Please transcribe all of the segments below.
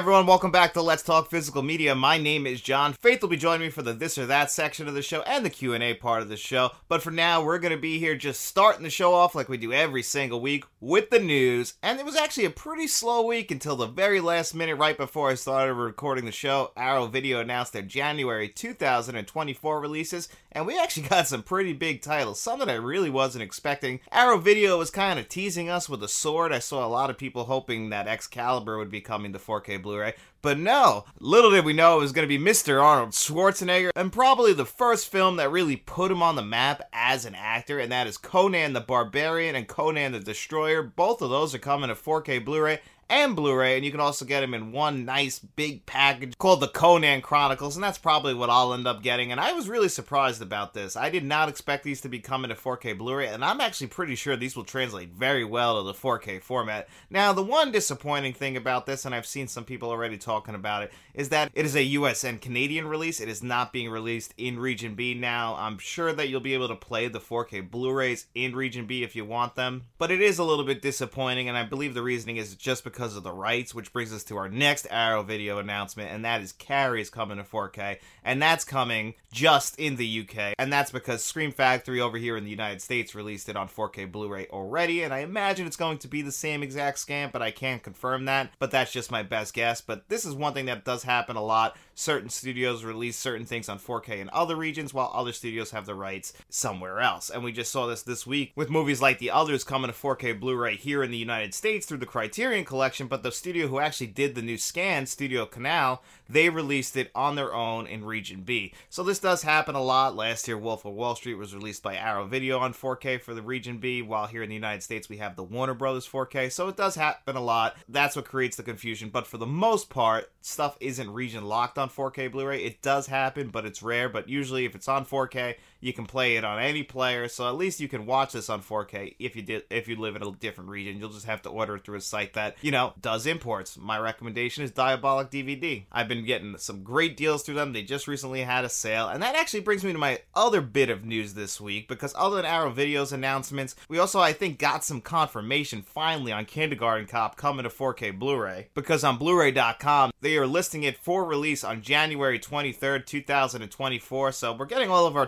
everyone, welcome back to Let's Talk Physical Media. My name is John. Faith will be joining me for the this or that section of the show and the Q&A part of the show. But for now, we're going to be here just starting the show off like we do every single week with the news. And it was actually a pretty slow week until the very last minute right before I started recording the show. Arrow Video announced their January 2024 releases, and we actually got some pretty big titles, some that I really wasn't expecting. Arrow Video was kind of teasing us with a sword. I saw a lot of people hoping that Excalibur would be coming to 4K Blu-ray. But no, little did we know it was going to be Mr. Arnold Schwarzenegger, and probably the first film that really put him on the map as an actor, and that is Conan the Barbarian and Conan the Destroyer. Both of those are coming to 4K Blu-ray and Blu-ray, and you can also get them in one nice big package called the Conan Chronicles, and that's probably what I'll end up getting. And I was really surprised about this. I did not expect these to be coming to 4K Blu-ray, and I'm actually pretty sure these will translate very well to the 4K format. Now, the one disappointing thing about this, and I've seen some people already talking about it, is that it is a US and Canadian release. It is not being released in Region B now. I'm sure that you'll be able to play the 4K Blu-rays in Region B if you want them, but it is a little bit disappointing, and I believe the reasoning is just because because of the rights, which brings us to our next Arrow video announcement, and that is Carrie is coming to 4K, and that's coming just in the UK, and that's because Scream Factory over here in the United States released it on 4K Blu-ray already, and I imagine it's going to be the same exact scan, but I can't confirm that, but that's just my best guess, but this is one thing that does happen a lot. Certain studios release certain things on 4K in other regions, while other studios have the rights somewhere else, and we just saw this this week with movies like The Others coming to 4K Blu-ray here in the United States through the Criterion Collection, but the studio who actually did the new scan, Studio Canal, they released it on their own in Region B. So this does happen a lot. Last year, Wolf of Wall Street was released by Arrow Video on 4K for the Region B, while here in the United States we have the Warner Brothers 4K. So it does happen a lot. That's what creates the confusion. But for the most part, stuff isn't region locked on 4K Blu-ray. It does happen, but it's rare. But usually, if it's on 4K, you can play it on any player. So at least you can watch this on 4K if you did if you live in a different region. You'll just have to order it through a site that you know does imports. My recommendation is Diabolik DVD. I've been getting some great deals through them. They just recently had a sale, and that actually brings me to my other bit of news this week because other than Arrow Videos announcements, we also I think got some confirmation finally on Kindergarten Cop coming to 4K Blu-ray because on Blu-ray.com they are listing it for release on January 23rd, 2024. So we're getting all of our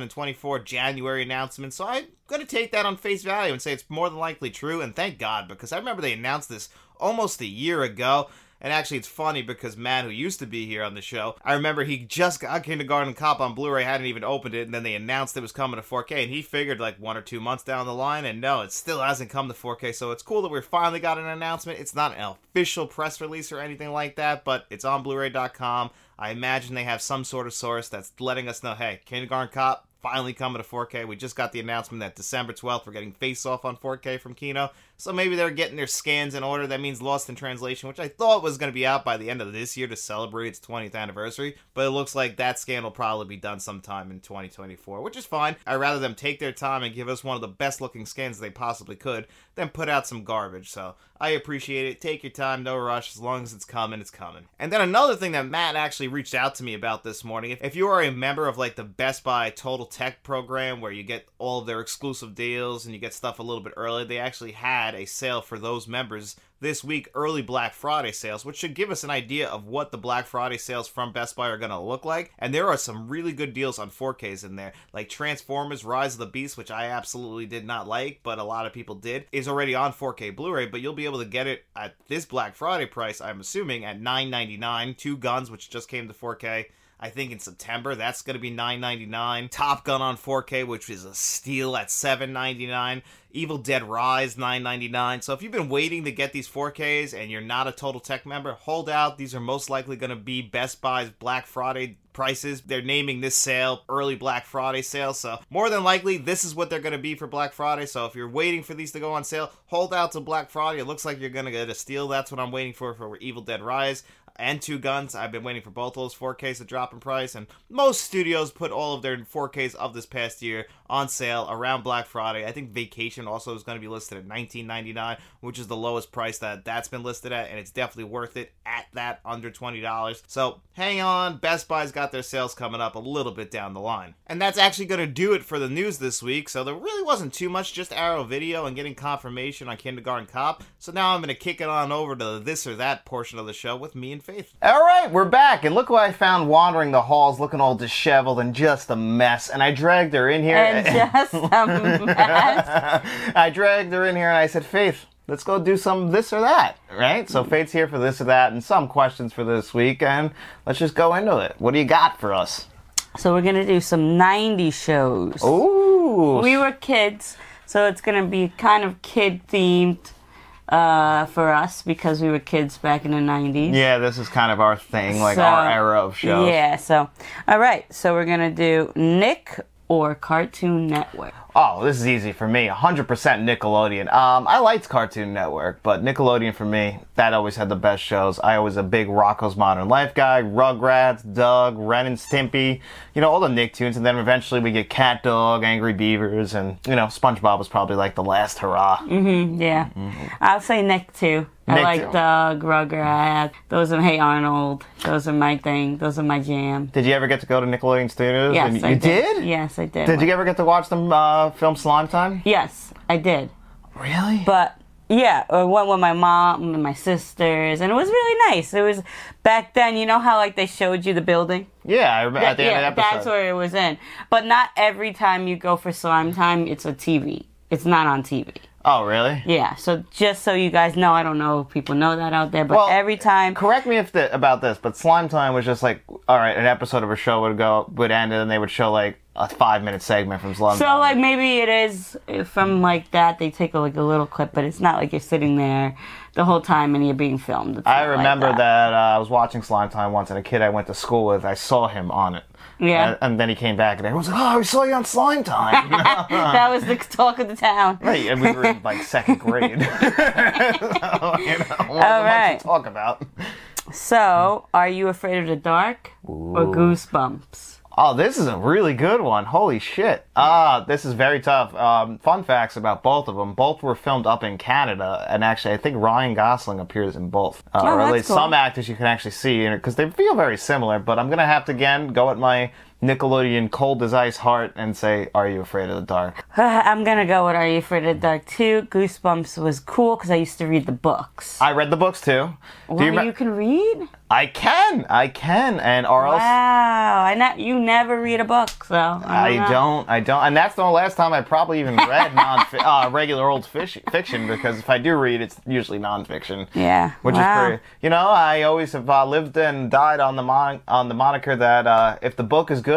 2024 January announcement, So I'm gonna take that on face value and say it's more than likely true. And thank God because I remember they announced this almost a year ago. And actually, it's funny because Matt, who used to be here on the show, I remember he just got Kindergarten Cop on Blu-ray, hadn't even opened it, and then they announced it was coming to 4K, and he figured like one or two months down the line, and no, it still hasn't come to 4K. So it's cool that we finally got an announcement. It's not an official press release or anything like that, but it's on Blu-ray.com. I imagine they have some sort of source that's letting us know, hey, Kindergarten Cop finally coming to 4K. We just got the announcement that December 12th we're getting Face Off on 4K from Kino. So maybe they're getting their scans in order. That means Lost in Translation, which I thought was going to be out by the end of this year to celebrate its 20th anniversary. But it looks like that scan will probably be done sometime in 2024, which is fine. I'd rather them take their time and give us one of the best looking scans they possibly could than put out some garbage. So I appreciate it. Take your time, no rush. As long as it's coming, it's coming. And then another thing that Matt actually reached out to me about this morning if, if you are a member of like the Best Buy Total Tech program where you get all of their exclusive deals and you get stuff a little bit early, they actually had a sale for those members this week, early Black Friday sales, which should give us an idea of what the Black Friday sales from Best Buy are going to look like. And there are some really good deals on 4Ks in there, like Transformers Rise of the Beast, which I absolutely did not like, but a lot of people did, is already on 4K Blu ray, but you'll be able to get it at this Black Friday price, I'm assuming, at $9.99. Two Guns, which just came to 4K. I think in September. That's going to be $9.99. Top Gun on 4K, which is a steal at $7.99. Evil Dead Rise 9.99. So if you've been waiting to get these 4Ks and you're not a Total Tech member, hold out. These are most likely going to be Best Buy's Black Friday prices. They're naming this sale early Black Friday sale. So more than likely this is what they're going to be for Black Friday. So if you're waiting for these to go on sale, hold out till Black Friday. It looks like you're going to get a steal. That's what I'm waiting for for Evil Dead Rise. And Two Guns. I've been waiting for both those 4Ks to drop in price, and most studios put all of their 4Ks of this past year on sale around Black Friday. I think Vacation also is going to be listed at 19.99, which is the lowest price that that's been listed at, and it's definitely worth it at that under $20. So hang on, Best Buy's got their sales coming up a little bit down the line. And that's actually going to do it for the news this week. So there really wasn't too much, just Arrow Video and getting confirmation on Kindergarten Cop. So now I'm going to kick it on over to this or that portion of the show with me and Faith. All right, we're back, and look what I found wandering the halls, looking all disheveled and just a mess. And I dragged her in here. And just a mess. I dragged her in here, and I said, Faith, let's go do some this or that, right? So Faith's here for this or that, and some questions for this week, and let's just go into it. What do you got for us? So we're gonna do some 90s shows. Ooh, We were kids, so it's gonna be kind of kid themed uh, for us because we were kids back in the 90s. yeah, this is kind of our thing, like So, our era of shows. Yeah, so all right, so we're gonna do Nick or Cartoon Network. Oh, this is easy for me. 100% Nickelodeon. Um, I liked Cartoon Network, but Nickelodeon for me, that always had the best shows. I was a big Rocko's Modern Life guy, Rugrats, Doug, Ren and Stimpy, you know, all the Nicktoons, and then eventually we get Cat Dog, Angry Beavers, and, you know, SpongeBob was probably like the last hurrah. Mm-hmm, Yeah, I'll say Nick too. I like. Doug, Rugrats. Those are Hey Arnold. Those are my thing. Those are my jam. Did you ever get to go to Nickelodeon Studios? Yes, And I you did. did? Yes, I did. Did you ever get to watch them uh, film Slime Time? Yes, I did. Really? But yeah, I went with my mom and my sisters, and it was really nice. It was back then. You know how like they showed you the building. yeah, I remember at the yeah, end of the episode. that's where it was in. But not every time you go for slime time, it's a TV. It's not on TV. Oh, really? Yeah, so just so you guys know, I don't know if people know that out there, but Well, every time. Correct me if the, about this, but Slime Time was just like, all right, an episode of a show would go would end, and then they would show like a five minute segment from Slime So Time. like maybe it is from like that they take a, like a little clip, but it's not like you're sitting there the whole time and you're being filmed. I not like remember that. that, uh, I was watching Slime Time once, and a kid I went to school with, I saw him on it. Yeah. And, and then he came back, and everyone was like, "Oh, we saw you on Slime Time." that was the talk of the town. right, and we were in like second grade. so, you know, much right. to talk about. So, are you afraid of the dark or goosebumps? Oh, this is a really good one. Holy shit. Ah, this is very tough. Um, fun facts about both of them. Both were filmed up in Canada, and actually, I think Ryan Gosling appears in both. Uh, Oh, or at least cool. some actors you can actually see because they feel very similar. But I'm going to have to, again, go at my Nickelodeon cold as ice heart and say, Are you afraid of the dark? I'm gonna go with Are You Afraid of the Dark too. Goosebumps was cool because I used to read the books. I read the books too. wow, Do you, you can read? I can. I can. And or else. Wow, I ne- you never read a book, so I I don't. know. don't. I don't. And that's the last time I probably even read non uh, regular old fish, fiction because if I do read, it's usually nonfiction. Yeah, Which wow. is pretty. You know, I always have uh, lived and died on the mon- on the moniker that uh, if the book is good,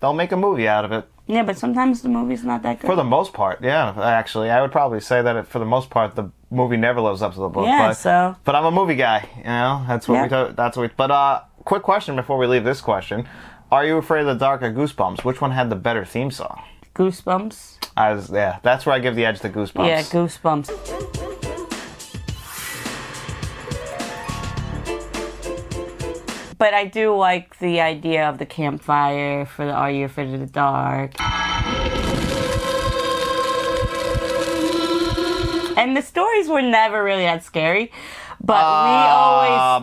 they'll make a movie out of it. Yeah, but sometimes the movie's not that good. For the most part, yeah. Actually, I would probably say that it, for the most part, the movie never lives up to the book. Yeah, but, so- But I'm a movie guy. You know, that's what we. Yeah. Do, that's what we. But uh, quick question before we leave this question: Are you afraid of the dark or Goosebumps? Which one had the better theme song? Goosebumps. I was, yeah, that's where I give the edge to Goosebumps. Yeah, Goosebumps. But I do like the idea of the campfire for the Are You Afraid of the Dark? And the stories were never really that scary. But we Um,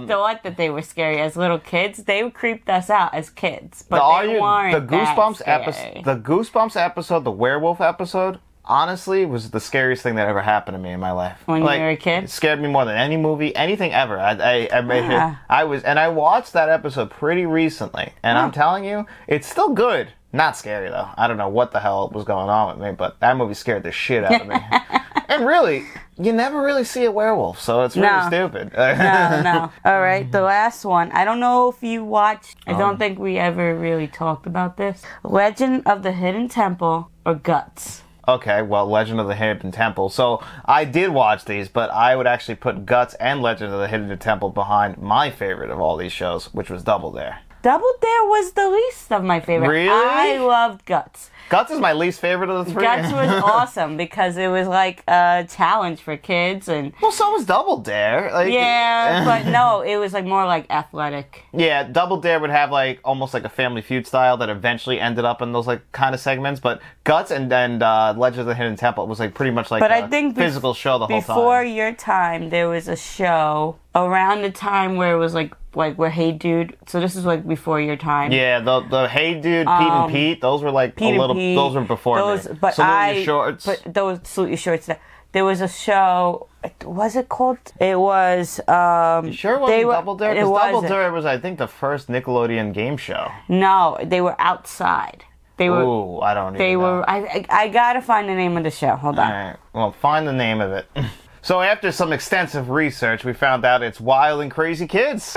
always thought that they were scary as little kids. They creeped us out as kids. But the, they you, weren't the Goosebumps episode, the Goosebumps episode, the werewolf episode, honestly, was the scariest thing that ever happened to me in my life. When you were a kid? it scared me more than any movie, anything ever. I, I, I, Yeah. I was, and I watched that episode pretty recently, and I'm telling you, it's still good. Not scary though. I don't know what the hell was going on with me, but that movie scared the shit out of me. and really, you never really see a werewolf, so it's really No. stupid. no, no. All right, the last one. I don't know if you watched. I Um. don't think we ever really talked about this. Legend of the Hidden Temple or Guts. Okay, well, Legend of the Hidden Temple. So I did watch these, but I would actually put Guts and Legend of the Hidden Temple behind my favorite of all these shows, which was Double Dare. Double Dare was the least of my favorite. Really? I loved Guts. Guts is my least favorite of the three. Guts was awesome because it was like a challenge for kids and well, so was Double Dare. Like, yeah, but no, it was like more like athletic. Yeah, Double Dare would have like almost like a Family Feud style that eventually ended up in those like kind of segments. But Guts and and uh, Legend of the Hidden Temple was like pretty much like But a I think physical show the whole time. Before your time, there was a show around the time where it was like like where Hey Dude. So this is like before your time. Yeah, the the Hey Dude, Pete Um, and Pete, those were like Pete a little. Pete, those were before those, me. But Salute Your shorts. But those salute your shorts. There was a show. Was it called? It was. Um, Sure, it wasn't were- Double Dare. It 'Cause Double. Dare was, I think, the first Nickelodeon game show. No, they were outside. They were. Ooh, I don't. They even know. were. I, I. I gotta find the name of the show. Hold on. All right. Well, find the name of it. So after some extensive research, we found out it's Wild and Crazy Kids.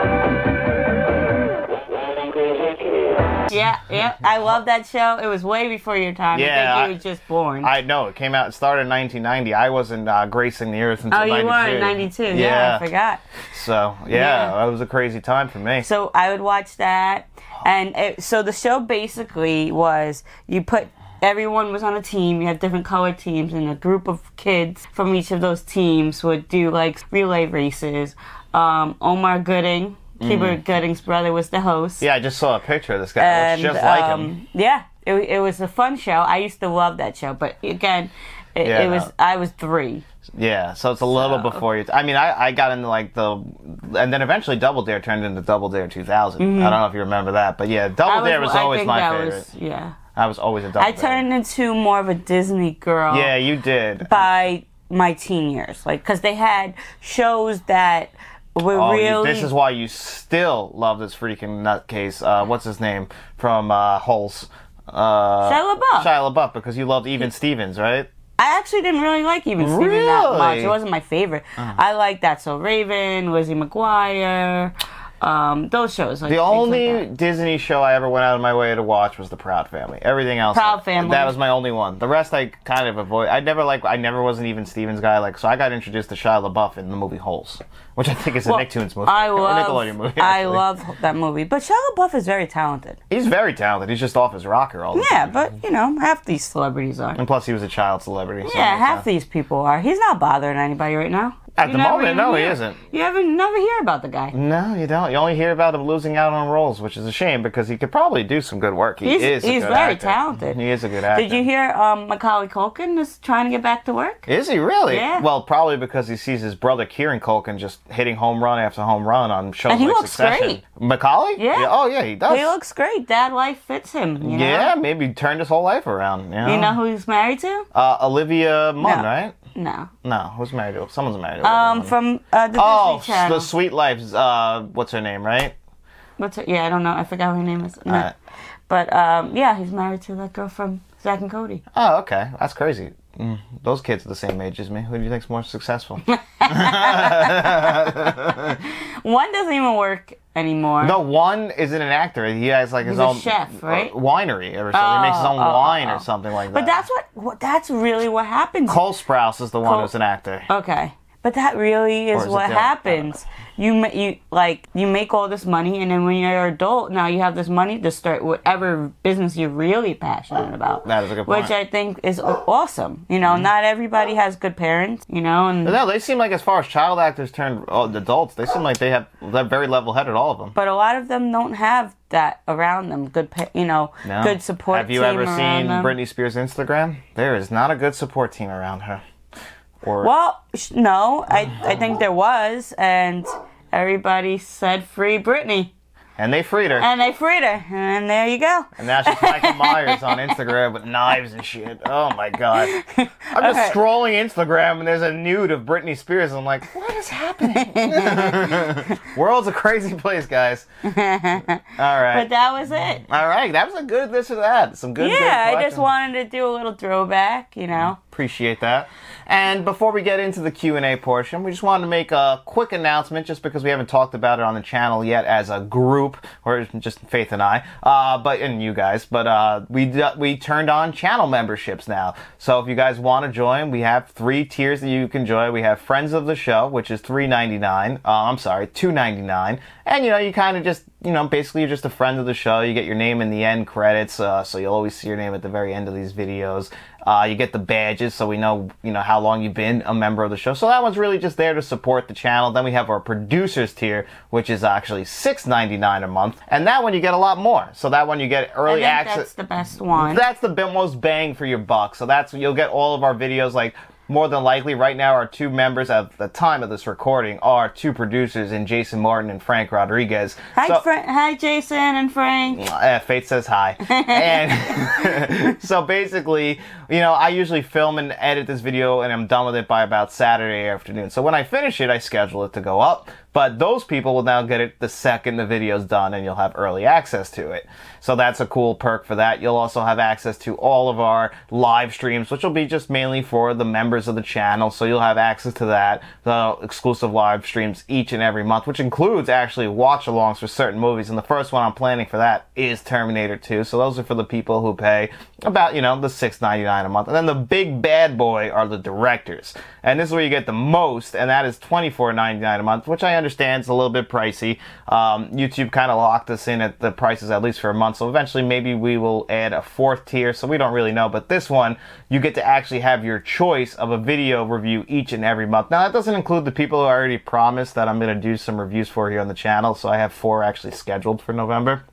Yeah, yeah. I love that show. It was way before your time. Yeah, I think you were just born. I know it came out. It started in 1990. I wasn't uh, gracing the earth until oh, you 92. were in '92. Yeah. I forgot. So yeah, Yeah. that was a crazy time for me. So I would watch that, and it, so the show basically was you put everyone was on a team. You had different color teams, and a group of kids from each of those teams would do like relay races. Um, Omar Gooding, Cuba Gooding's brother, was the host. Mm. yeah, I just saw a picture of this guy. and Looks just like him. um, yeah, it, it was a fun show. I used to love that show, but again, it, Yeah. it was I was three. Yeah, so it's a little so- before you. I mean, I, I got into like the, and then eventually Double Dare turned into Double Dare 2000. I don't know if you remember that, but yeah, Double Mm-hmm. Dare was always my favorite. Was, yeah, I was always a I Dare. turned into more of a Disney girl. Yeah, you did. by my teen years, like because they had shows that were Oh, you- really. this is why you still love this freaking nutcase. Uh, what's his name from uh, Holes? Uh, Shia LaBeouf. Shia LaBeouf, because you loved Even Stevens, right? I actually didn't really like even Steven that much. Really? Uh-huh. It wasn't my favorite. I liked That's So Raven, Lizzie McGuire, um, those shows. Like The things like only. Disney show I ever went out of my way to watch was The Proud Family. Everything else, Proud Family. that was my only one. The rest I kind of avoid. I never like. I never was an Even Stevens guy. Like, so I got introduced to Shia LaBeouf in the movie Holes, which I think is a Well, Nicktoons movie. I love, Nickelodeon movie. I love that movie. But Shia LaBeouf is very talented. He's very talented. He's just off his rocker all the Yeah, time. but you know, half these celebrities are. And plus, he was a child celebrity. Yeah, half these people are. He's not bothering anybody right now. At You the moment, no, he isn't. You ever never hear about the guy. No, you don't. You only hear about him losing out on roles, which is a shame because he could probably do some good work. He He's, is. a he's very actor. talented. He is a good actor. Did you hear um, Macaulay Culkin is trying to get back to work? Is he really? Yeah. Well, probably because he sees his brother Kieran Culkin just hitting home run after home run on shows And he like looks Succession. great. Macaulay? Yeah. Oh yeah, he does. He looks great. Dad life fits him. You know? Yeah, maybe turned his whole life around. You know, You know who he's married to? uh, Olivia Munn, No. right? No. No, who's married to? Someone's married to. Um, from uh, the oh, Disney Channel. the Sweet Life's. Uh, what's her name? Right? What's her, yeah, I don't know. I forgot her name is. No. But um, yeah, he's married to that girl from Zack and Cody. Oh, okay. That's crazy. Mm, those kids are the same age as me. Who do you think's more successful? One doesn't even work anymore. no, one isn't an actor. He has like his He's a own chef, right? uh, winery or something. he makes his own Oh, oh, wine oh. or something like that. But that's what, what that's really what happens. Cole Sprouse is the one Cole- who's an actor. Okay. But that really is what happens. You you like you make all this money, and then when you're an adult, now you have this money to start whatever business you're really passionate about. That is a good point. Which. I think is awesome. You know, not everybody has good parents. You know, and No, they seem like as far as child actors turn uh, adults, they seem like they have they're very level-headed. All of them. but a lot of them don't have that around them. Good, you know, No. good support. Have you team ever seen them. Britney Spears' Instagram? There is not a good support team around her. Or Well, no, I I think there was, and everybody said free Britney, and they freed her. and they freed her, and there you go. And now she's Michael Myers on Instagram with knives and shit. Oh my god. I'm just Okay. scrolling Instagram and there's a nude of Britney Spears. And I'm like, what is happening? World's a crazy place, guys. All right. But that was it. All right. That was a good this or that. Some good. good Yeah, I just wanted to do a little throwback, you know. Appreciate that. And before we get into the Q&A portion, we just wanted to make a quick announcement just because we haven't talked about it on the channel yet as a group, or just Faith and I, uh, but and you guys, but uh, we we turned on channel memberships now. So if you guys want to join, we have three tiers that you can join. We have Friends of the Show, which is $3.99. Uh, I'm sorry, $2.99. And you know, you kind of just you know, basically you're just a friend of the show. You get your name in the end credits, uh, so you'll always see your name at the very end of these videos. Uh, you get the badges, so we know you know how long you've been a member of the show. So that one's really just there to support the channel. Then we have our producers tier, which is actually six ninety nine a month, and that one you get a lot more. So that one you get early access. that's the best one. That's the most bang for your buck. So that's you'll get all of our videos like more than likely right now our two members at the time of this recording are two producers in Jason Martin and Frank Rodriguez. hi, So- Fra- hi, Jason and Frank. uh, Faith says hi. and so basically, you know, I usually film and edit this video and I'm done with it by about Saturday afternoon. So when I finish it, I schedule it to go up. But those people will now get it the second the video's done and you'll have early access to it. So that's a cool perk for that. You'll also have access to all of our live streams, which will be just mainly for the members of the channel. So you'll have access to that, the exclusive live streams each and every month, which includes actually watch alongs for certain movies. And the first one I'm planning for that is Terminator 2. So those are for the people who pay about, you know, the $6.99 a month. And then the big bad boy are the directors. And this is where you get the most, and that is $24.99 a month, which I understand is a little bit pricey. Um, YouTube kind of locked us in at the prices at least for a month. So eventually maybe we will add a fourth tier. So we don't really know. But this one, you get to actually have your choice of a video review each and every month. Now that doesn't include the people who I already promised that I'm going to do some reviews for here on the channel. So I have four actually scheduled for November.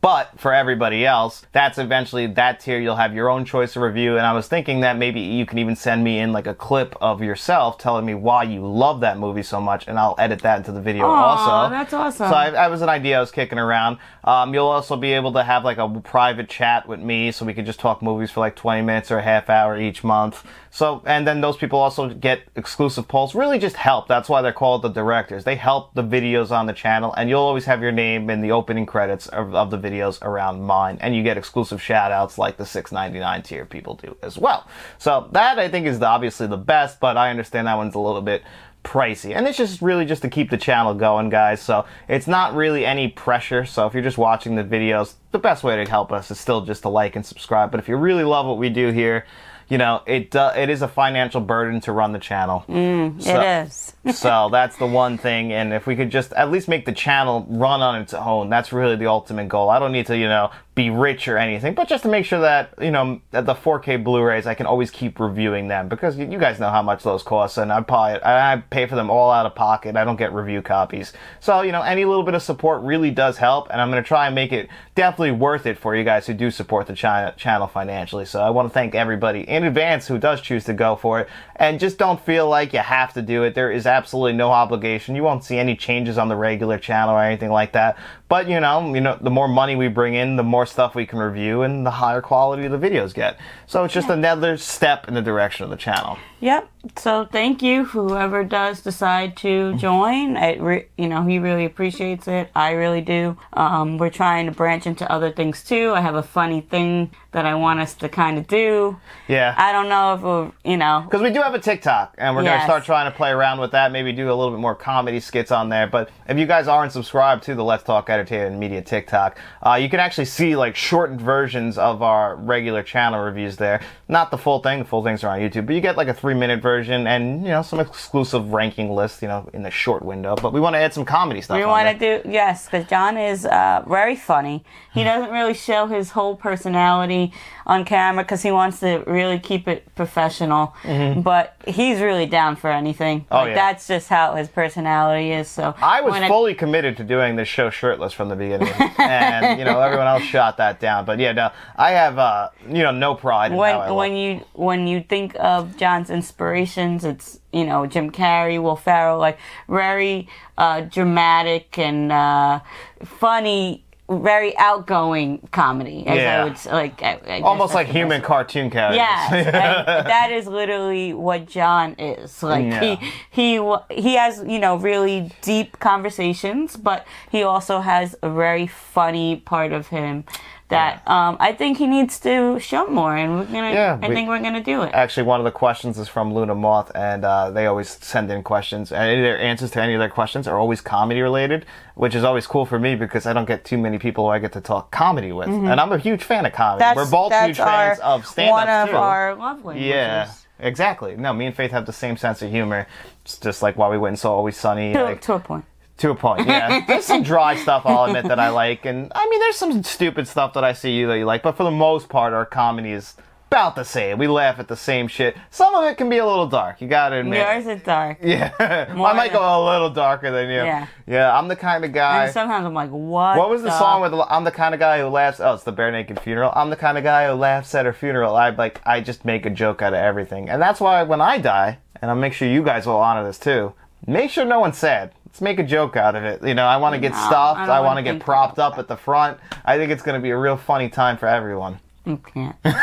But for everybody else, that's eventually that tier. You'll have your own choice of review. And I was thinking that maybe you can even send me in like a clip of yourself telling me why you love that movie so much, and I'll edit that into the video also. that's awesome. So I, that was an idea I was kicking around. Um, you'll also be able to have like a private chat with me, so we could just talk movies for like 20 minutes or a half hour each month. So, and then those people also get exclusive polls. Really, just help. That's why they're called the directors. They help the videos on the channel, and you'll always have your name in the opening credits of, of the videos around mine, and you get exclusive shout outs like the 6.99 tier people do as well. So that I think is the, obviously the best, but I understand that one's a little bit pricey. And it's just really just to keep the channel going, guys. So it's not really any pressure. So if you're just watching the videos, the best way to help us is still just to like and subscribe. But if you really love what we do here, you know, it uh, it is a financial burden to run the channel. So- it is. so that's the one thing. And if we could just at least make the channel run on its own, that's really the ultimate goal. I don't need to, you know, be rich or anything, but just to make sure that, you know, that the 4K Blu-rays, I can always keep reviewing them because you guys know how much those cost and I probably, I pay for them all out of pocket. I don't get review copies. So, you know, any little bit of support really does help. And I'm going to try and make it definitely worth it for you guys who do support the chi- channel financially. So I want to thank everybody in advance who does choose to go for it. And just don't feel like you have to do it. There is absolutely no obligation. You won't see any changes on the regular channel or anything like that. But you know, you know, the more money we bring in, the more stuff we can review, and the higher quality the videos get. So it's just another step in the direction of the channel. Yep. So thank you, whoever does decide to join. It re- you know, he really appreciates it. I really do. Um, we're trying to branch into other things too. I have a funny thing that I want us to kind of do. Yeah. I don't know if we'll, you know, Because we do have a TikTok, and we're going to start trying to play around with that. Maybe do a little bit more comedy skits on there. But if you guys aren't subscribed to the Let's Talk Entertainment Media TikTok, uh, you can actually see like shortened versions of our regular channel reviews there. Not the full thing; the full things are on YouTube. But you get like a three-minute version, and you know some exclusive ranking lists, you know, in the short window. But we want to add some comedy stuff. we want to do yes, because John is uh, very funny. He doesn't really show his whole personality on camera because he wants to really keep it professional. But he's really down for anything. Mm-hmm. Oh, like, yeah. That's just how his personality is. So I was fully committed to doing this show shirtless from the beginning, and you know everyone else shot that down. But yeah, no, I have uh, you know no pride in how I when when you when you think of John's inspirations, it's you know Jim Carrey, Will Ferrell, like very uh, dramatic and uh, funny, very outgoing comedy. As Yeah. I would like, I- I almost like human cartoon characters. Yeah, that is literally what John is. Like Yeah. he he he has you know really deep conversations, but he also has a very funny part of him that um, I think he needs to show more, and we're gonna. Yeah, I we- think we're gonna do it. Actually, one of the questions is from Luna Moth, and uh, they always send in questions. And their answers to any of their questions are always comedy related, which is always cool for me because I don't get too many people who I get to talk comedy with. And I'm a huge fan of comedy. Mm-hmm. That's, We're both huge fans of stand One of too. our love languages. yeah. Exactly. No, me and Faith have the same sense of humor. It's just like why we went and saw Always Sunny. To, like, to a point. To a point, yeah. there's some dry stuff I'll admit that I like, and I mean, there's some stupid stuff that I see you that you like, but for the most part, our comedy is about the same. We laugh at the same shit. Some of it can be a little dark. You gotta admit. Yours is dark. Yeah, I might go a little darker than you. Yeah. yeah. I'm the kind of guy. And sometimes I'm like, what? What was the song with I'm the kind of guy who laughs? Oh, it's the bare naked funeral. I'm the kind of guy who laughs at her funeral. I like I just make a joke out of everything, and that's why when I die, and I'll make sure you guys will honor this too. Make sure no one's sad. Let's make a joke out of it. You know, I want to get No, stuffed. I I, want wanna get propped up at the front. I think it's going to be a real funny time for everyone. You can't.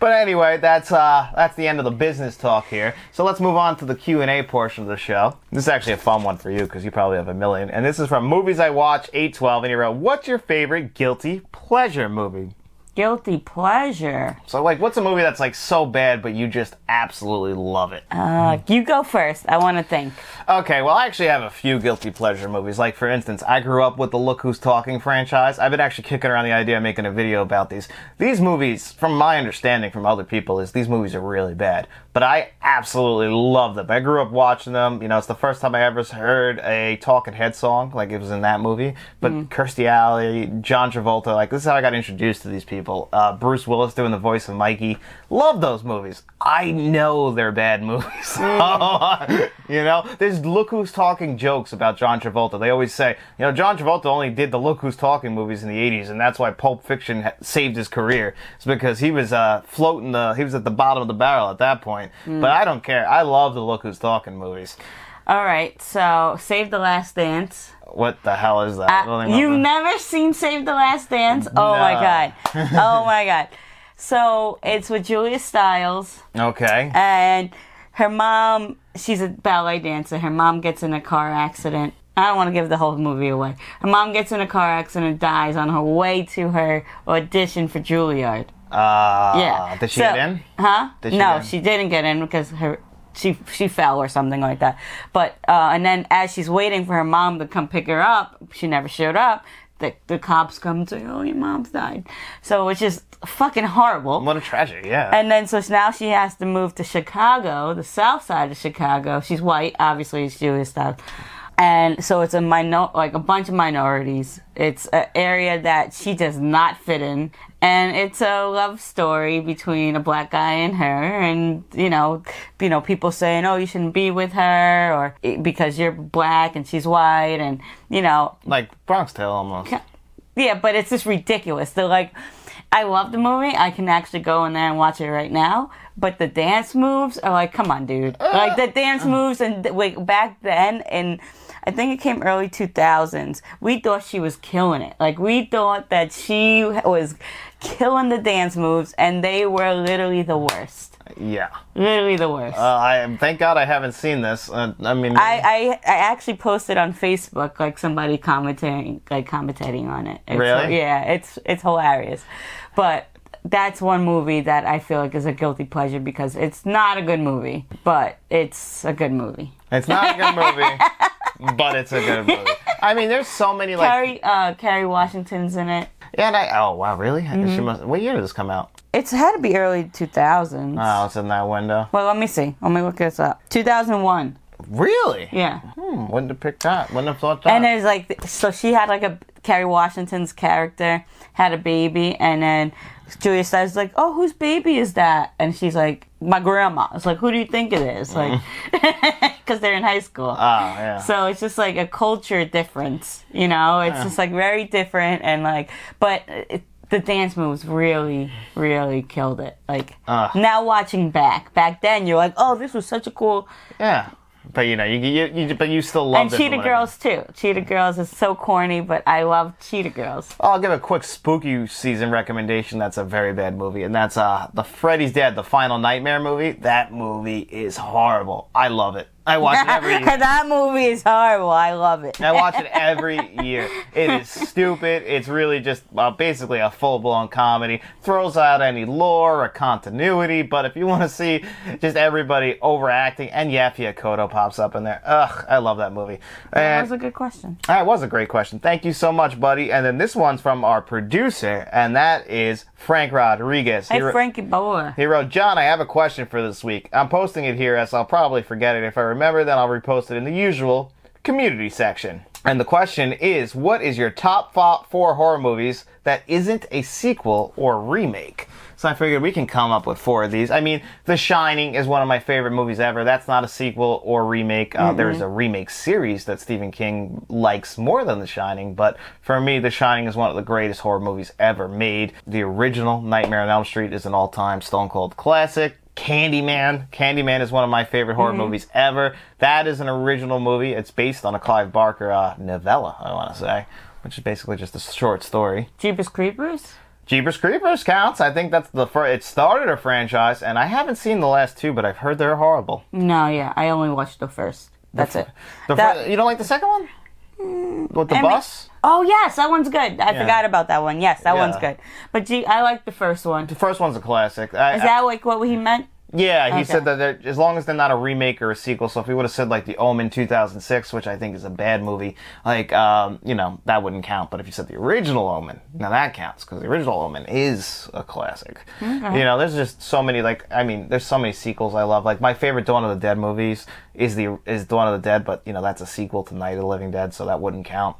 But anyway, that's uh that's the end of the business talk here. So let's move on to the Q and A portion of the show. This is actually a fun one for you because you probably have a million. And this is from movies I watch eight twelve. And he wrote, "What's your favorite guilty pleasure movie?" Guilty pleasure. So like, what's a movie that's like so bad but you just absolutely love it? Uh, you go first. I want to think. Okay, well, I actually have a few guilty pleasure movies. Like, for instance, I grew up with the Look Who's Talking franchise. I've been actually kicking around the idea of making a video about these. These movies, from my understanding from other people, is these movies are really bad. But I absolutely love them. I grew up watching them. You know, it's the first time I ever heard a Talking Head song, like it was in that movie. But Kirstie Alley, John Travolta, like, this is how I got introduced to these people. Uh, Bruce Willis doing the voice of Mikey. Love those movies. I know they're bad movies. you know, there's Look Who's Talking jokes about John Travolta. They always say, you know, John Travolta only did the Look Who's Talking movies in the 80s, and that's why Pulp Fiction ha- saved his career. It's because he was uh, floating the, he was at the bottom of the barrel at that point. But I don't care. I love the Look Who's Talking movies. All right. So, Save the Last Dance. What the hell is that? Uh, you've never seen Save the Last Dance? Oh my god. Oh my god. So it's with Julia Stiles Okay. and her mom. She's a ballet dancer. Her mom gets in a car accident. I don't want to give the whole movie away. Her mom gets in a car accident, and dies on her way to her audition for Juilliard. Uh, Yeah. Did she So- get in? Huh? Did she no, get in? she didn't get in because her she she fell or something like that. But uh, and then as she's waiting for her mom to come pick her up, she never showed up. The the cops come and say, "Oh, your mom's died." So it's just fucking horrible. What a tragedy, yeah. And then so now she has to move to Chicago, the south side of Chicago. She's white, obviously it's Jewish stuff. And so it's a minor, like a bunch of minorities. It's an area that she does not fit in, and it's a love story between a black guy and her. And you know, you know, people saying, "Oh, you shouldn't be with her," or "Eh, because you're black and she's white, and you know, like Bronx Tale almost. yeah, but it's just ridiculous. They're like, I love the movie. I can actually go in there and watch it right now. But the dance moves are like, come on, dude. Like the dance moves and like back then, and I think it came early two thousands. We thought she was killing it. Like we thought that she was killing the dance moves, and they were literally the worst. Yeah. Literally the worst. Uh, I thank God I haven't seen this. Uh, I mean, I, I I actually posted on Facebook like somebody commenting like commentating on it. It's, Really? Yeah, it's it's hilarious. But that's one movie that I feel like is a guilty pleasure because it's not a good movie, but it's a good movie. It's not a good movie, but it's a good movie. I mean, there's so many like. Kerry uh Kerry Washington's in it. Yeah, and I, oh wow, really? Mm-hmm. She must. What year did this come out? It's had to be early 2000s. Oh, it's in that window. well, let me see. Let me look this up. 2001. Really? Yeah. Hmm, wouldn't have picked that. Wouldn't have thought that. And there's like, so she had like a Kerry Washington's character had a baby, and then Julia is like, "Oh, whose baby is that?" And she's like, "My grandma." It's like, "Who do you think it is?" Like, because they're in high school. oh yeah. So it's just like a culture difference, you know. It's just like very different, and like, but uh, it, the dance moves really, really killed it. Like Ugh. now watching back, back then you're like, "Oh, this was such a cool." yeah. But you know, you, you, you but you still love and Cheetah Girls too. Cheetah Girls is so corny, but I love Cheetah Girls. Oh, I'll give a quick spooky season recommendation. That's a very bad movie, and that's uh the Freddy's Dead, the Final Nightmare movie. That movie is horrible. I love it. I watch it every year. that movie is horrible. I love it. I watch it every year. It is stupid. It's really just uh, basically a full blown comedy. Throws out any lore or continuity, but if you want to see just everybody overacting, and Yaphet Kotto pops up in there. Ugh, I love that movie. That And was a good question. that was a great question. Thank you so much, buddy. And then this one's from our producer, and that is Frank Rodriguez. Hey, He wrote- Frankie Boa. he wrote, John, I have a question for this week. I'm posting it here as I'll probably forget it. If I remember, then I'll repost it in the usual community section. And the question is what is your top four horror movies that isn't a sequel or remake? So I figured we can come up with four of these. I mean, The Shining is one of my favorite movies ever. That's not a sequel or remake. Uh, There's a remake series that Stephen King likes more than The Shining, but for me, The Shining is one of the greatest horror movies ever made. The original Nightmare on Elm Street is an all-time Stone Cold classic. Candyman. Candyman is one of my favorite horror movies ever. That is an original movie. It's based on a Clive Barker uh, novella, I want to say, which is basically just a short story. Jeepers Creepers. Jeepers Creepers counts. I think that's the first. It started a franchise, and I haven't seen the last two, but I've heard they're horrible. No, yeah, I only watched the first. That's it. The That- fir- you don't like the second one? With the I mean- bus? Oh yes, that one's good. I Yeah. forgot about that one. Yes, that one's good. But gee, I like the first one. The first one's a classic. I, Is that like what he meant? Yeah, he Okay. said that as long as they're not a remake or a sequel. So if he would have said like The Omen 2006, which I think is a bad movie, like um, you know that wouldn't count. But if you said the original Omen, now that counts because the original Omen is a classic. You know, there's just so many like I mean, there's so many sequels I love. Like my favorite Dawn of the Dead movies is the is Dawn of the Dead, but you know that's a sequel to Night of the Living Dead, so that wouldn't count.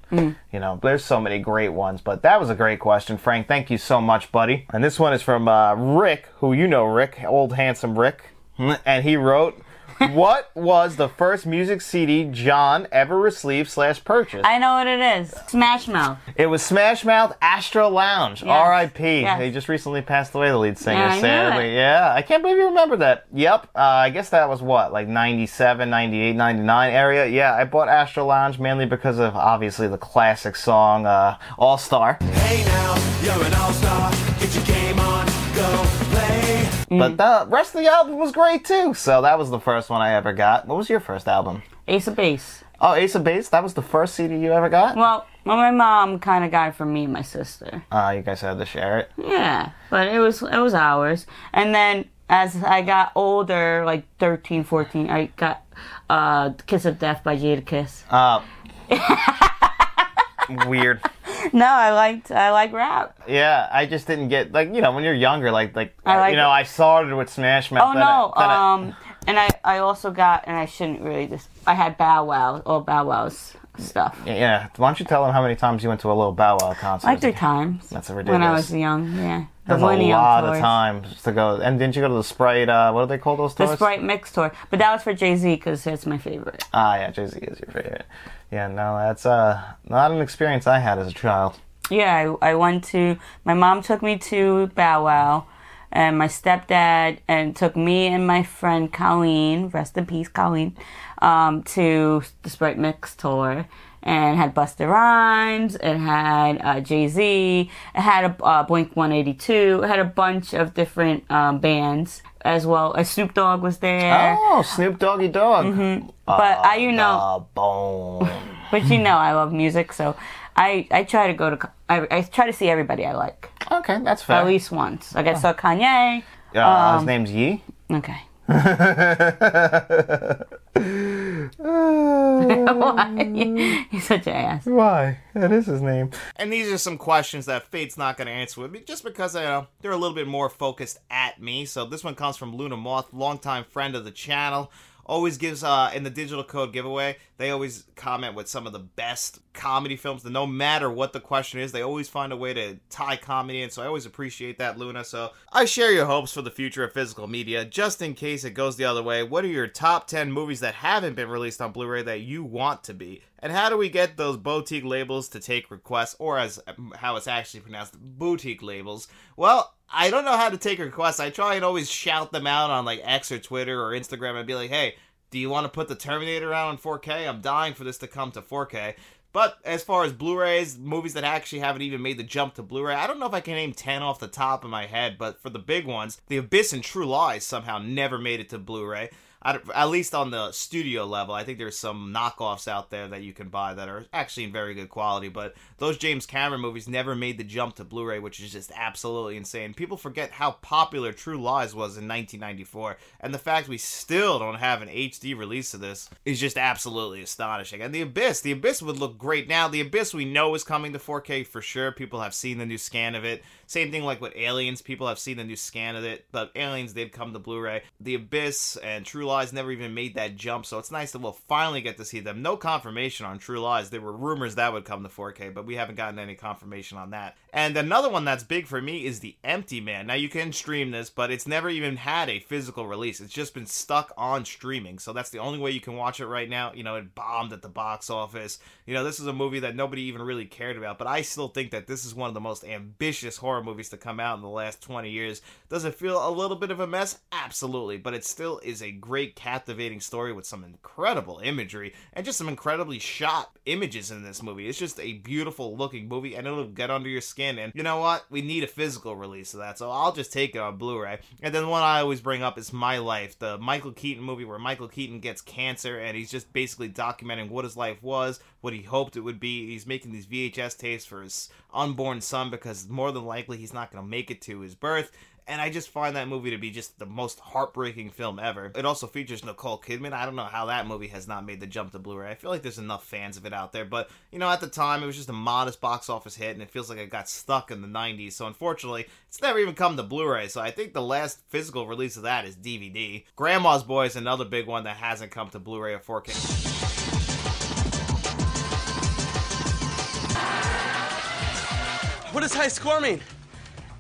You know, there's so many great ones. But that was a great question, Frank. Thank you so much, buddy. And this one is from uh, Rick, who you know, Rick, old handsome Rick. And he wrote, What was the first music CD John ever received slash purchased? I know what it is. Smash Mouth. it was Smash Mouth Astro Lounge, Yes. R.I.P. Yes. He just recently passed away, the lead singer, Yeah, I knew sadly. Yeah, I can't believe you remember that. Yep, uh, I guess that was what, like 97, 98, 99 area? Yeah, I bought Astro Lounge mainly because of obviously the classic song uh, All Star. Hey now, you're an all-star. Get your game on, go play. But the rest of the album was great too. So that was the first one I ever got. What was your first album? Ace of Base. Oh, Ace of Base. That was the first CD you ever got. Well, well, my mom kind of got it for me and my sister. Uh, you guys had to share it. Yeah, but it was it was ours. And then as I got older, like 13, 14, I got uh, Kiss of Death by Jadakiss. Uh, weird. No, I liked I like rap. Yeah, I just didn't get like you know when you're younger, like like, like you know it. I started with Smash Mouth. Oh I- no, I- um, and I I also got and I shouldn't really just I had Bow Wow, all Bow Wow's stuff. yeah. Why don't you tell them how many times you went to a little Bow Wow concert? Like three times. That's a ridiculous. When I was young, yeah. That's a lot of times to go. And didn't you go to the Sprite? Uh, what do they call those The? Sprite Mix tour, but that was for Jay Z because it's my favorite. Ah, yeah, Jay Z is your favorite. Yeah, no, that's uh not an experience I had as a child. Yeah, I, I went to. My mom took me to Bow Wow, and my stepdad and took me and my friend Colleen, rest in peace, Colleen, um, to the Sprite Mix tour. And had Busta Rhymes, it had uh, Jay Z, it had a uh, Blink 182, it had a bunch of different um, bands as well. as Snoop Dogg was there. Oh, Snoop Doggy Dogg. Mm-hmm. But I, you know, Uh, but you know, I love music, so I I try to go to. I, I try to see everybody I like. okay, that's fair. At least once. Like I saw Kanye. Uh, his um, name's Yee. Okay. Why? He's such an ass. Why? That is his name. And these are some questions that Faith's not going to answer with me, just because you know, they're a little bit more focused at me. So this one comes from Luna Moth, longtime friend of the channel. Always gives uh, in the digital code giveaway. They always comment with some of the best comedy films. No matter what the question is, they always find a way to tie comedy in. So I always appreciate that, Luna. So I share your hopes for the future of physical media. Just in case it goes the other way, what are your top ten movies that haven't been released on Blu-ray that you want to be? And how do we get those boutique labels to take requests, or as how it's actually pronounced, boutique labels? Well, I don't know how to take requests. I try and always shout them out on like X or Twitter or Instagram and be like, hey, do you want to put the Terminator out on 4K? I'm dying for this to come to 4K. But as far as Blu-rays, movies that actually haven't even made the jump to Blu-ray, I don't know if I can name 10 off the top of my head, but for the big ones, The Abyss and True Lies somehow never made it to Blu-ray. At least on the studio level, I think there's some knockoffs out there that you can buy that are actually in very good quality. But those James Cameron movies never made the jump to Blu-ray, which is just absolutely insane. People forget how popular True Lies was in 1994, and the fact we still don't have an HD release of this is just absolutely astonishing. And The Abyss, The Abyss would look great now. The Abyss we know is coming to 4K for sure. People have seen the new scan of it. Same thing like with Aliens, people have seen the new scan of it, but Aliens did come to Blu-ray. The Abyss and True Lies never even made that jump, so it's nice that we'll finally get to see them. No confirmation on True Lies. There were rumors that would come to 4K, but we haven't gotten any confirmation on that. And another one that's big for me is The Empty Man. Now, you can stream this, but it's never even had a physical release. It's just been stuck on streaming, so that's the only way you can watch it right now. You know, it bombed at the box office. You know, this is a movie that nobody even really cared about, but I still think that this is one of the most ambitious horror movies to come out in the last 20 years. Does it feel a little bit of a mess? Absolutely, but it still is a great, captivating story with some incredible imagery and just some incredibly shot images in this movie. It's just a beautiful looking movie and it'll get under your skin. And you know what? We need a physical release of that, so I'll just take it on Blu ray. And then one I always bring up is My Life, the Michael Keaton movie where Michael Keaton gets cancer and he's just basically documenting what his life was, what he hoped it would be. He's making these VHS tapes for his unborn son because more than likely he's not going to make it to his birth. And I just find that movie to be just the most heartbreaking film ever. It also features Nicole Kidman. I don't know how that movie has not made the jump to Blu-ray. I feel like there's enough fans of it out there, but you know, at the time it was just a modest box office hit, and it feels like it got stuck in the '90s. So unfortunately, it's never even come to Blu-ray. So I think the last physical release of that is DVD. Grandma's Boy is another big one that hasn't come to Blu-ray or 4K. What does high score mean?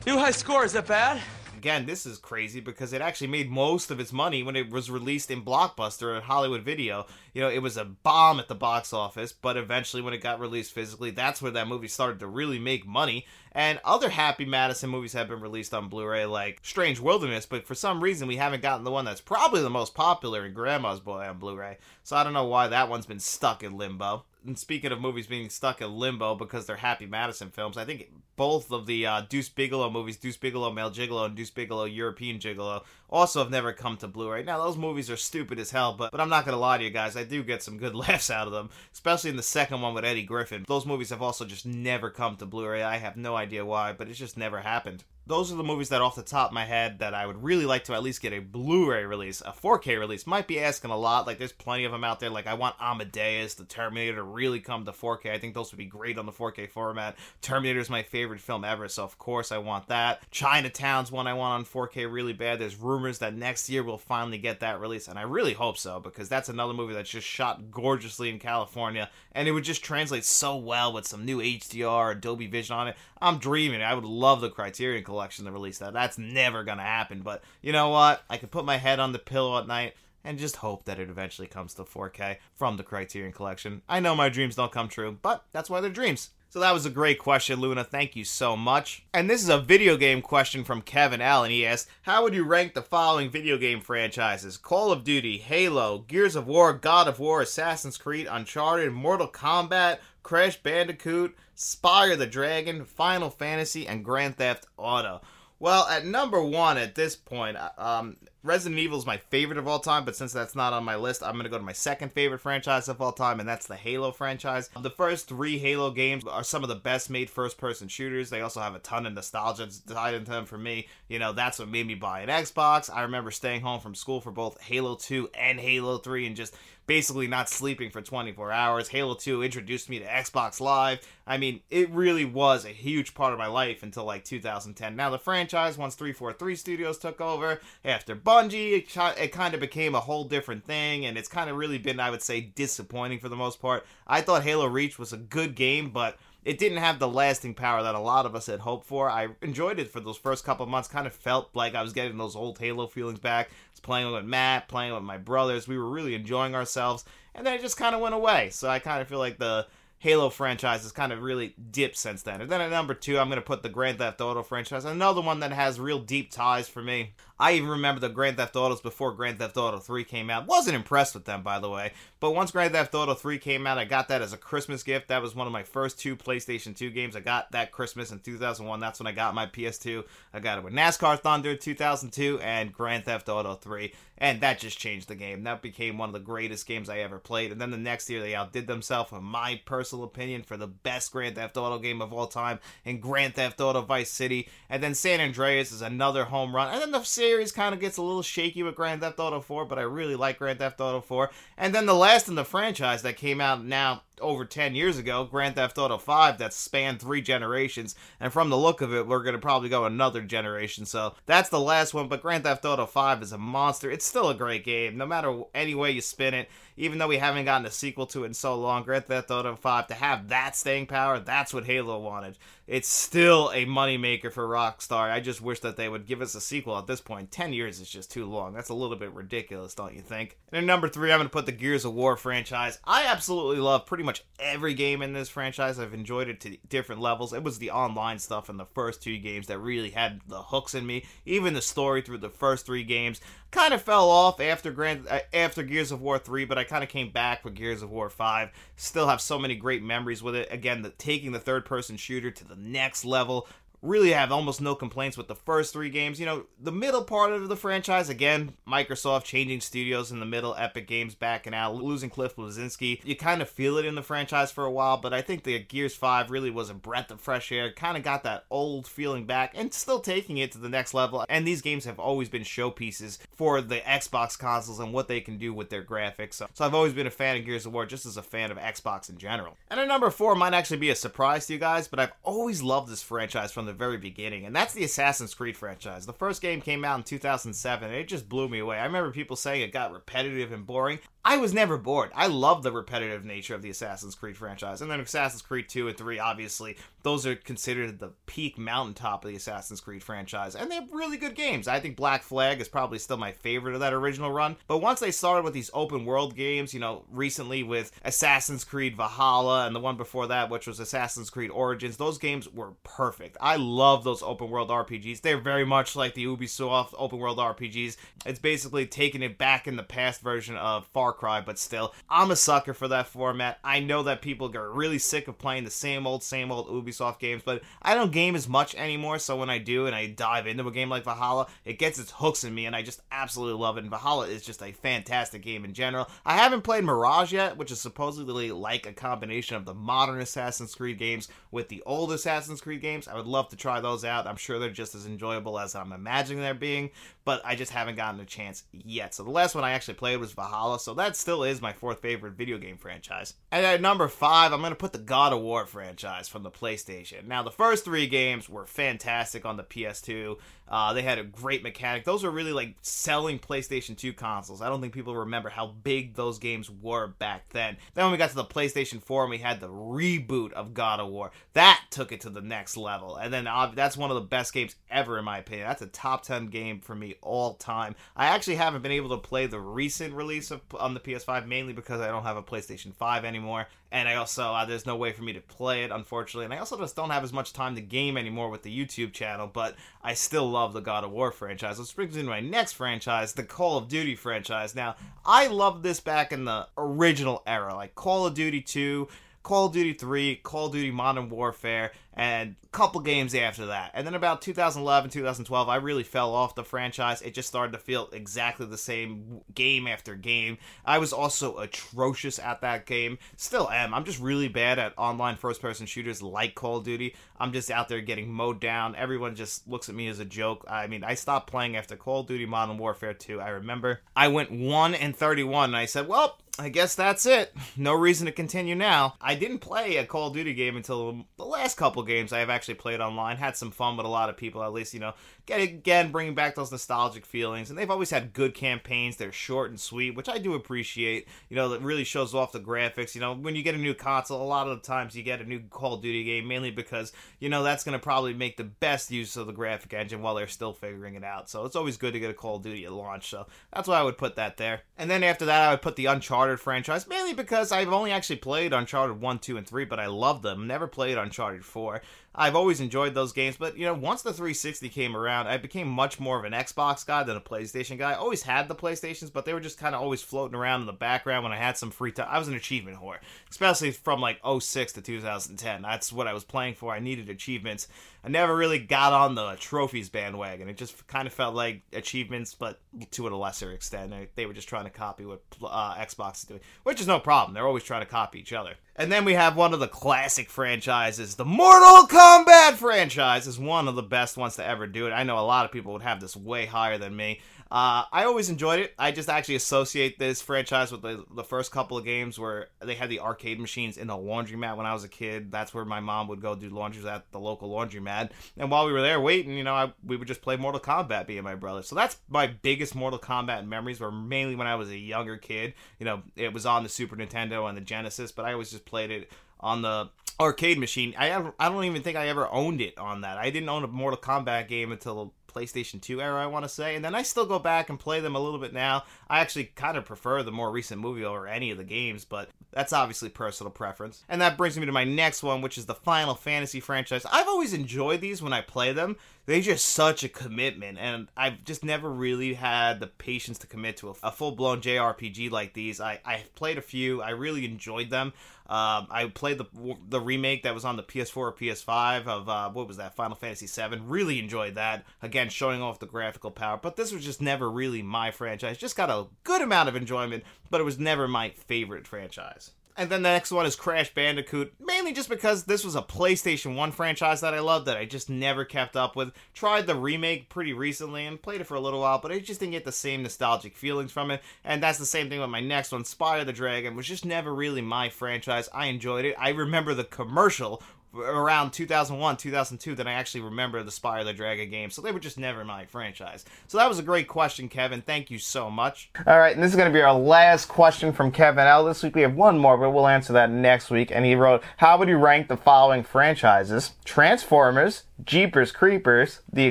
New high score, is that bad? Again, this is crazy because it actually made most of its money when it was released in Blockbuster at Hollywood Video. You know, it was a bomb at the box office, but eventually when it got released physically, that's where that movie started to really make money. And other Happy Madison movies have been released on Blu-ray, like Strange Wilderness, but for some reason we haven't gotten the one that's probably the most popular in Grandma's Boy on Blu-ray. So I don't know why that one's been stuck in limbo. And speaking of movies being stuck in limbo because they're Happy Madison films, I think both of the uh, Deuce Bigalow movies, Deuce Bigalow Male Gigolo and Deuce Bigalow European Gigolo, also have never come to Blu-ray. Now those movies are stupid as hell, but but I'm not gonna lie to you guys, I do get some good laughs out of them, especially in the second one with Eddie Griffin. Those movies have also just never come to Blu-ray. I have no idea why, but it's just never happened. Those are the movies that, off the top of my head, that I would really like to at least get a Blu-ray release. A 4K release might be asking a lot. Like, there's plenty of them out there. Like, I want Amadeus, the Terminator, to really come to 4K. I think those would be great on the 4K format. Terminator is my favorite film ever, so of course I want that. Chinatown's one I want on 4K really bad. There's rumors that next year we'll finally get that release, and I really hope so because that's another movie that's just shot gorgeously in California, and it would just translate so well with some new HDR, a Dolby Vision on it. I'm dreaming. I would love the Criterion Collection to release that. That's never gonna happen, but you know what? I can put my head on the pillow at night and just hope that it eventually comes to 4K from the Criterion Collection. I know my dreams don't come true, but that's why they're dreams. So that was a great question, Luna. Thank you so much. And this is a video game question from Kevin Allen. He asked, How would you rank the following video game franchises? Call of Duty, Halo, Gears of War, God of War, Assassin's Creed, Uncharted, Mortal Kombat, Crash Bandicoot, Spyro the Dragon, Final Fantasy, and Grand Theft Auto. Well, at number one at this point, um, Resident Evil is my favorite of all time, but since that's not on my list, I'm going to go to my second favorite franchise of all time, and that's the Halo franchise. The first three Halo games are some of the best made first person shooters. They also have a ton of nostalgia tied into them for me. You know, that's what made me buy an Xbox. I remember staying home from school for both Halo 2 and Halo 3 and just basically not sleeping for 24 hours. Halo 2 introduced me to Xbox Live. I mean, it really was a huge part of my life until like 2010. Now, the franchise, once 343 Studios took over, after Bungie, it, it kind of became a whole different thing, and it's kind of really been, I would say, disappointing for the most part. I thought Halo Reach was a good game, but it didn't have the lasting power that a lot of us had hoped for. I enjoyed it for those first couple months. Kind of felt like I was getting those old Halo feelings back. I was playing with Matt, playing with my brothers. We were really enjoying ourselves, and then it just kind of went away. So I kind of feel like the Halo franchise has kind of really dipped since then. And then at number two, I'm going to put the Grand Theft Auto franchise, another one that has real deep ties for me. I even remember the Grand Theft Autos before Grand Theft Auto 3 came out. Wasn't impressed with them, by the way. But once Grand Theft Auto 3 came out, I got that as a Christmas gift. That was one of my first two PlayStation 2 games. I got that Christmas in 2001. That's when I got my PS2. I got it with NASCAR Thunder 2002 and Grand Theft Auto 3. And that just changed the game. That became one of the greatest games I ever played. And then the next year, they outdid themselves, in my personal opinion, for the best Grand Theft Auto game of all time in Grand Theft Auto Vice City. And then San Andreas is another home run. And then the series kind of gets a little shaky with Grand Theft Auto 4, but I really like Grand Theft Auto 4. And then the last in the franchise that came out now over 10 years ago, Grand Theft Auto 5, that spanned three generations. And from the look of it, we're going to probably go another generation. So that's the last one. But Grand Theft Auto 5 is a monster. It's still a great game, no matter any way you spin it. Even though we haven't gotten a sequel to it in so long, Grand Theft Auto 5, to have that staying power, that's what Halo wanted. It's still a moneymaker for Rockstar. I just wish that they would give us a sequel at this point. 10 years is just too long. That's a little bit ridiculous, don't you think? And at number three, I'm going to put the Gears of War franchise. I absolutely love pretty much every game in this franchise. I've enjoyed it to different levels. It was the online stuff in the first two games that really had the hooks in me. Even the story through the first three games kind of fell off after Grand uh, after Gears of War 3, but I kind of came back with Gears of War 5. Still have so many great memories with it. Again, the taking the third person shooter to the next level really have almost no complaints with the first three games. You know, the middle part of the franchise, again, Microsoft changing studios in the middle, Epic Games backing out, losing Cliff Bleszinski. You kind of feel it in the franchise for a while, but I think the Gears 5 really was a breath of fresh air, kind of got that old feeling back, and still taking it to the next level. And these games have always been showpieces for the Xbox consoles and what they can do with their graphics. So, so I've always been a fan of Gears of War, just as a fan of Xbox in general. And at number four might actually be a surprise to you guys, but I've always loved this franchise from the very beginning, and that's the Assassin's Creed franchise. The first game came out in 2007, and it just blew me away. I remember people saying it got repetitive and boring. I was never bored. I love the repetitive nature of the Assassin's Creed franchise. And then Assassin's Creed 2 and 3, obviously, those are considered the peak mountaintop of the Assassin's Creed franchise. And they're really good games. I think Black Flag is probably still my favorite of that original run. But once they started with these open world games, you know, recently with Assassin's Creed Valhalla and the one before that, which was Assassin's Creed Origins, those games were perfect. I love those open world RPGs. They're very much like the Ubisoft open world RPGs. It's basically taking it back in the past version of Far Cry, but still, I'm a sucker for that format. I know that people get really sick of playing the same old, same old Ubisoft games, but I don't game as much anymore. So when I do and I dive into a game like Valhalla, it gets its hooks in me, and I just absolutely love it. And Valhalla is just a fantastic game in general. I haven't played Mirage yet, which is supposedly like a combination of the modern Assassin's Creed games with the old Assassin's Creed games. I would love to try those out. I'm sure they're just as enjoyable as I'm imagining they're being, but I just haven't gotten a chance yet. So the last one I actually played was Valhalla, so that still is my fourth favorite video game franchise. And at number five, I'm going to put the God of War franchise from the PlayStation. Now, the first three games were fantastic on the PS2. Uh, they had a great mechanic. Those were really like selling PlayStation 2 consoles. I don't think people remember how big those games were back then. Then when we got to the PlayStation 4 and we had the reboot of God of War, that took it to the next level. And then uh, that's one of the best games ever, in my opinion. That's a top 10 game for me all time. I actually haven't been able to play the recent release of on the PS5 mainly because I don't have a PlayStation 5 anymore. And I also, uh, there's no way for me to play it, unfortunately. And I also just don't have as much time to game anymore with the YouTube channel, but I still love the God of War franchise. Which brings me to my next franchise, the Call of Duty franchise. Now, I loved this back in the original era, like Call of Duty 2. Call of Duty 3, Call of Duty Modern Warfare, and a couple games after that. And then about 2011, 2012, I really fell off the franchise. It just started to feel exactly the same game after game. I was also atrocious at that game. Still am. I'm just really bad at online first person shooters like Call of Duty. I'm just out there getting mowed down. Everyone just looks at me as a joke. I mean, I stopped playing after Call of Duty Modern Warfare 2. I remember I went 1 and 31 and I said, "Well, I guess that's it. No reason to continue now." I didn't play a Call of Duty game until the last couple games I have actually played online. Had some fun with a lot of people, at least, you know, again bringing back those nostalgic feelings. And they've always had good campaigns. They're short and sweet, which I do appreciate. You know, that really shows off the graphics. You know, when you get a new console, a lot of the times you get a new Call of Duty game, mainly because you know that's going to probably make the best use of the graphic engine while they're still figuring it out. So it's always good to get a Call of Duty at launch. So that's why I would put that there. And then after that, I would put the Uncharted franchise, mainly because I've only actually played Uncharted 1, 2, and 3, but I love them. Never played Uncharted 4. I've always enjoyed those games, but you know, once the 360 came around, I became much more of an Xbox guy than a PlayStation guy. I always had the PlayStations, but they were just kind of always floating around in the background when I had some free time. I was an achievement whore, especially from like 06 to 2010. That's what I was playing for. I needed achievements. I never really got on the trophies bandwagon. It just kind of felt like achievements, but to a lesser extent. They, were just trying to copy what uh, Xbox is doing, which is no problem. They're always trying to copy each other. And then we have one of the classic franchises, the Mortal Kombat franchise is one of the best ones to ever do it. I know a lot of people would have this way higher than me. Uh, I always enjoyed it. I just actually associate this franchise with the, the first couple of games where they had the arcade machines in the laundromat when I was a kid. That's where my mom would go do laundries at the local laundromat. And while we were there waiting, you know, I, we would just play Mortal Kombat, me and my brother. So that's my biggest Mortal Kombat memories were mainly when I was a younger kid. You know, it was on the Super Nintendo and the Genesis, but I always just played it on the arcade machine. I I don't even think I ever owned it on that. I didn't own a Mortal Kombat game until PlayStation 2 era, I want to say. And then I still go back and play them a little bit now. I actually kind of prefer the more recent movie over any of the games, but that's obviously personal preference. And that brings me to my next one, which is the Final Fantasy franchise. I've always enjoyed these when I play them. They're just such a commitment, and I've just never really had the patience to commit to a, a full blown JRPG like these. I, I've played a few, I really enjoyed them. Um, I played the the remake that was on the PS4 or PS5 of uh, what was that Final Fantasy VII. Really enjoyed that. Again, showing off the graphical power. But this was just never really my franchise. Just got a good amount of enjoyment, but it was never my favorite franchise. And then the next one is Crash Bandicoot, mainly just because this was a PlayStation 1 franchise that I loved that I just never kept up with. Tried the remake pretty recently and played it for a little while, but I just didn't get the same nostalgic feelings from it. And that's the same thing with my next one, Spyro the Dragon, was just never really my franchise. I enjoyed it. I remember the commercial around 2001 2002 that i actually remember the spyro the dragon game so they were just never my franchise so that was a great question kevin thank you so much All right, and this is going to be our last question from Kevin L. This week we have one more, but we'll answer that next week. And he wrote, How would you rank the following franchises? Transformers, Jeepers Creepers, The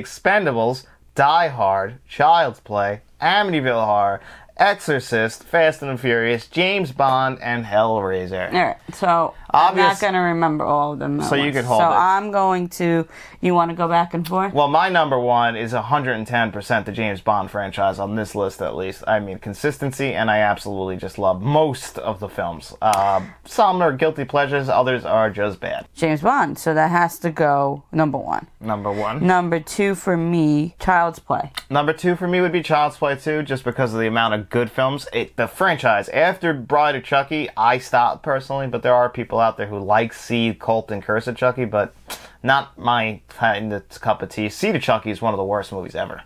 Expendables, Die Hard, Child's Play, Amityville Horror, Exorcist, Fast and the Furious, James Bond, and Hellraiser. All right, so I'm not going to remember all of them. So you once. can hold So it. I'm going to. You want to go back and forth? Well, my number one is 110% the James Bond franchise on this list, at least. I mean, consistency, and I absolutely just love most of the films. Uh, some are guilty pleasures, others are just bad. James Bond. So that has to go number one. Number one. Number two for me, Child's Play. Number two for me would be Child's Play 2, just because of the amount of good films. It, the franchise, after Bride of Chucky, I stopped personally, but there are people out there who like Seed, Cult, and Curse of Chucky, but not my kind of cup of tea. Seed of Chucky is one of the worst movies ever.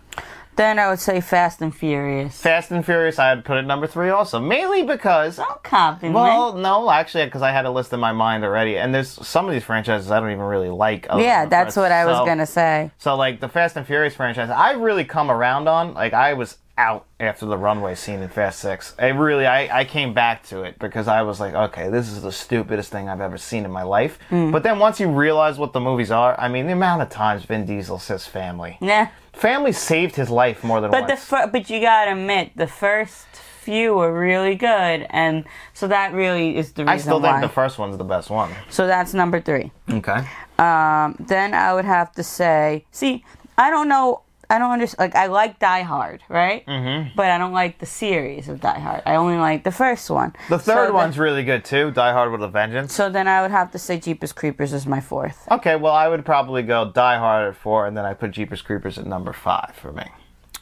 Then I would say Fast and Furious. Fast and Furious, I'd put it number three also, mainly because Don't compliment. Well, no, actually, because I had a list in my mind already, and there's some of these franchises I don't even really like. yeah, that's what I was gonna say. So, like the Fast and Furious franchise, I really come around on. Like, I was out after the runway scene in Fast Six. I really, I, I came back to it because I was like, okay, this is the stupidest thing I've ever seen in my life. Mm. But then once you realize what the movies are, I mean, the amount of times Vin Diesel says family, Yeah, family saved his life more than once. but the once. fir- but you gotta admit the first few were really good, and so that really is the reason why I still why. think the first one's the best one. so that's number three. Okay. Um, then I would have to say, see, I don't know. I don't understand. Like, I like Die Hard, right? Mm-hmm. But I don't like the series of Die Hard. I only like the first one. The So third then- one's really good too. Die Hard with a Vengeance. So then I would have to say Jeepers Creepers is my fourth. Okay, well, I would probably go Die Hard at four, and then I put Jeepers Creepers at number five for me.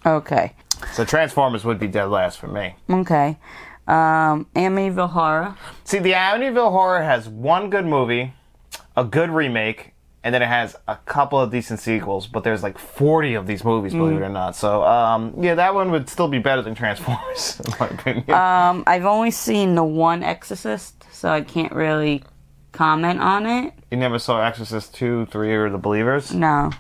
Okay. So Transformers would be dead last for me. Okay. Um, Amityville Horror. See, the Amityville Horror has one good movie, a good remake, and then it has a couple of decent sequels. But there's like 40 of these movies, believe it or not. So, um, yeah, that one would still be better than Transformers, in my opinion. Um, I've only seen the one Exorcist, so I can't really comment on it. you never saw Exorcist 2, 3, or The Believers? No.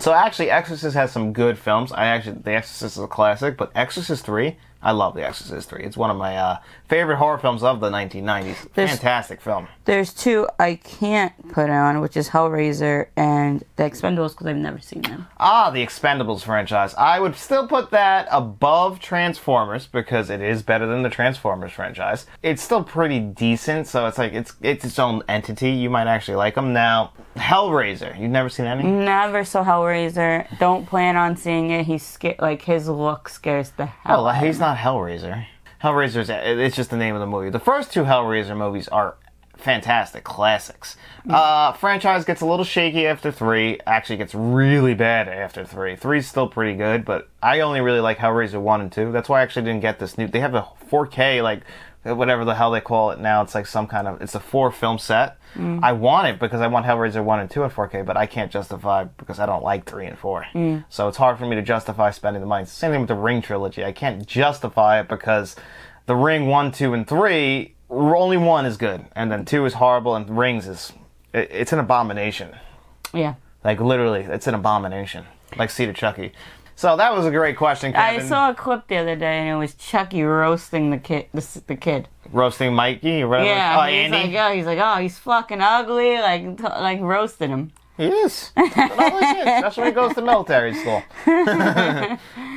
So actually, Exorcist has some good films. I actually, The Exorcist is a classic, but Exorcist 3, I love The Exorcist 3. It's one of my uh, favorite horror films of the 1990s. There's- Fantastic film. There's two I can't put on, which is Hellraiser and The Expendables, because I've never seen them. Ah, the Expendables franchise. I would still put that above Transformers because it is better than the Transformers franchise. It's still pretty decent, so it's like it's it's its own entity. You might actually like them. Now, Hellraiser. You've never seen any? Never saw Hellraiser. Don't plan on seeing it. He's scared. Like his look scares the hell. Of he's me. Not Hellraiser. Hellraiser's it's just the name of the movie. The first two Hellraiser movies are fantastic classics. Uh, franchise gets a little shaky after three. Actually, gets really bad after three. Three's still pretty good, but I only really like Hellraiser one and two. That's why I actually didn't get this new. They have a 4K like whatever the hell they call it now. It's like some kind of it's a four film set. Mm. I want it because I want Hellraiser one and two in 4K, but I can't justify because I don't like three and four. Mm. So it's hard for me to justify spending the money. Same thing with the Ring trilogy. I can't justify it because the Ring one, two, and three only one is good, and then two is horrible, and Rings is it, it's an abomination. Yeah. Like literally, it's an abomination. Like of Chucky. So that was a great question, Kevin. I saw a clip the other day, and it was Chucky roasting the kid. The, kid. roasting Mikey or whatever. Yeah, oh, he's Andy. like, oh, he's like, oh, he's fucking ugly, like, t- like roasting him. He is. But all his shit, Especially when he goes to military school.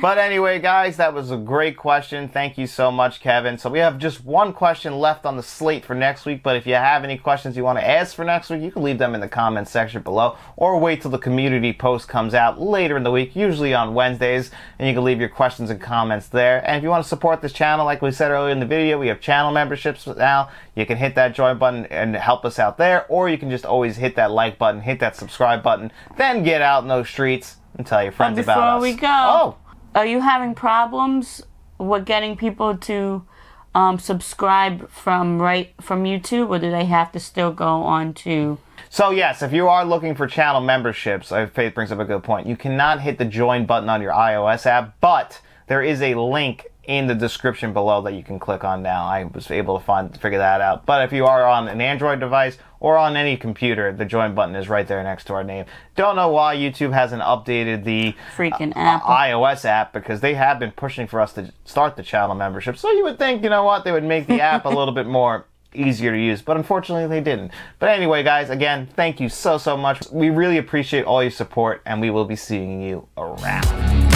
but anyway, guys, that was a great question. Thank you so much, Kevin. So we have just one question left on the slate for next week. But if you have any questions you want to ask for next week, you can leave them in the comments section below or wait till the community post comes out later in the week, usually on Wednesdays, and you can leave your questions and comments there. And if you want to support this channel, like we said earlier in the video, we have channel memberships now. You can hit that join button and help us out there, or you can just always hit that like button, hit that subscribe button, then get out in those streets and tell your friends But about before us. we go, Oh, are you having problems with getting people to um, subscribe from right from YouTube, or do they have to still go on to? So yes, if you are looking for channel memberships, Faith brings up a good point. You cannot hit the join button on your iOS app, but there is a link in the description below that you can click on now. I was able to find figure that out. But if you are on an Android device or on any computer, the join button is right there next to our name. Don't know why YouTube hasn't updated the Freaking uh, Apple. iOS app because they have been pushing for us to start the channel membership. So you would think, you know what, they would make the app a little bit more easier to use, but unfortunately they didn't. But anyway, guys, again, thank you so so much. We really appreciate all your support and we will be seeing you around.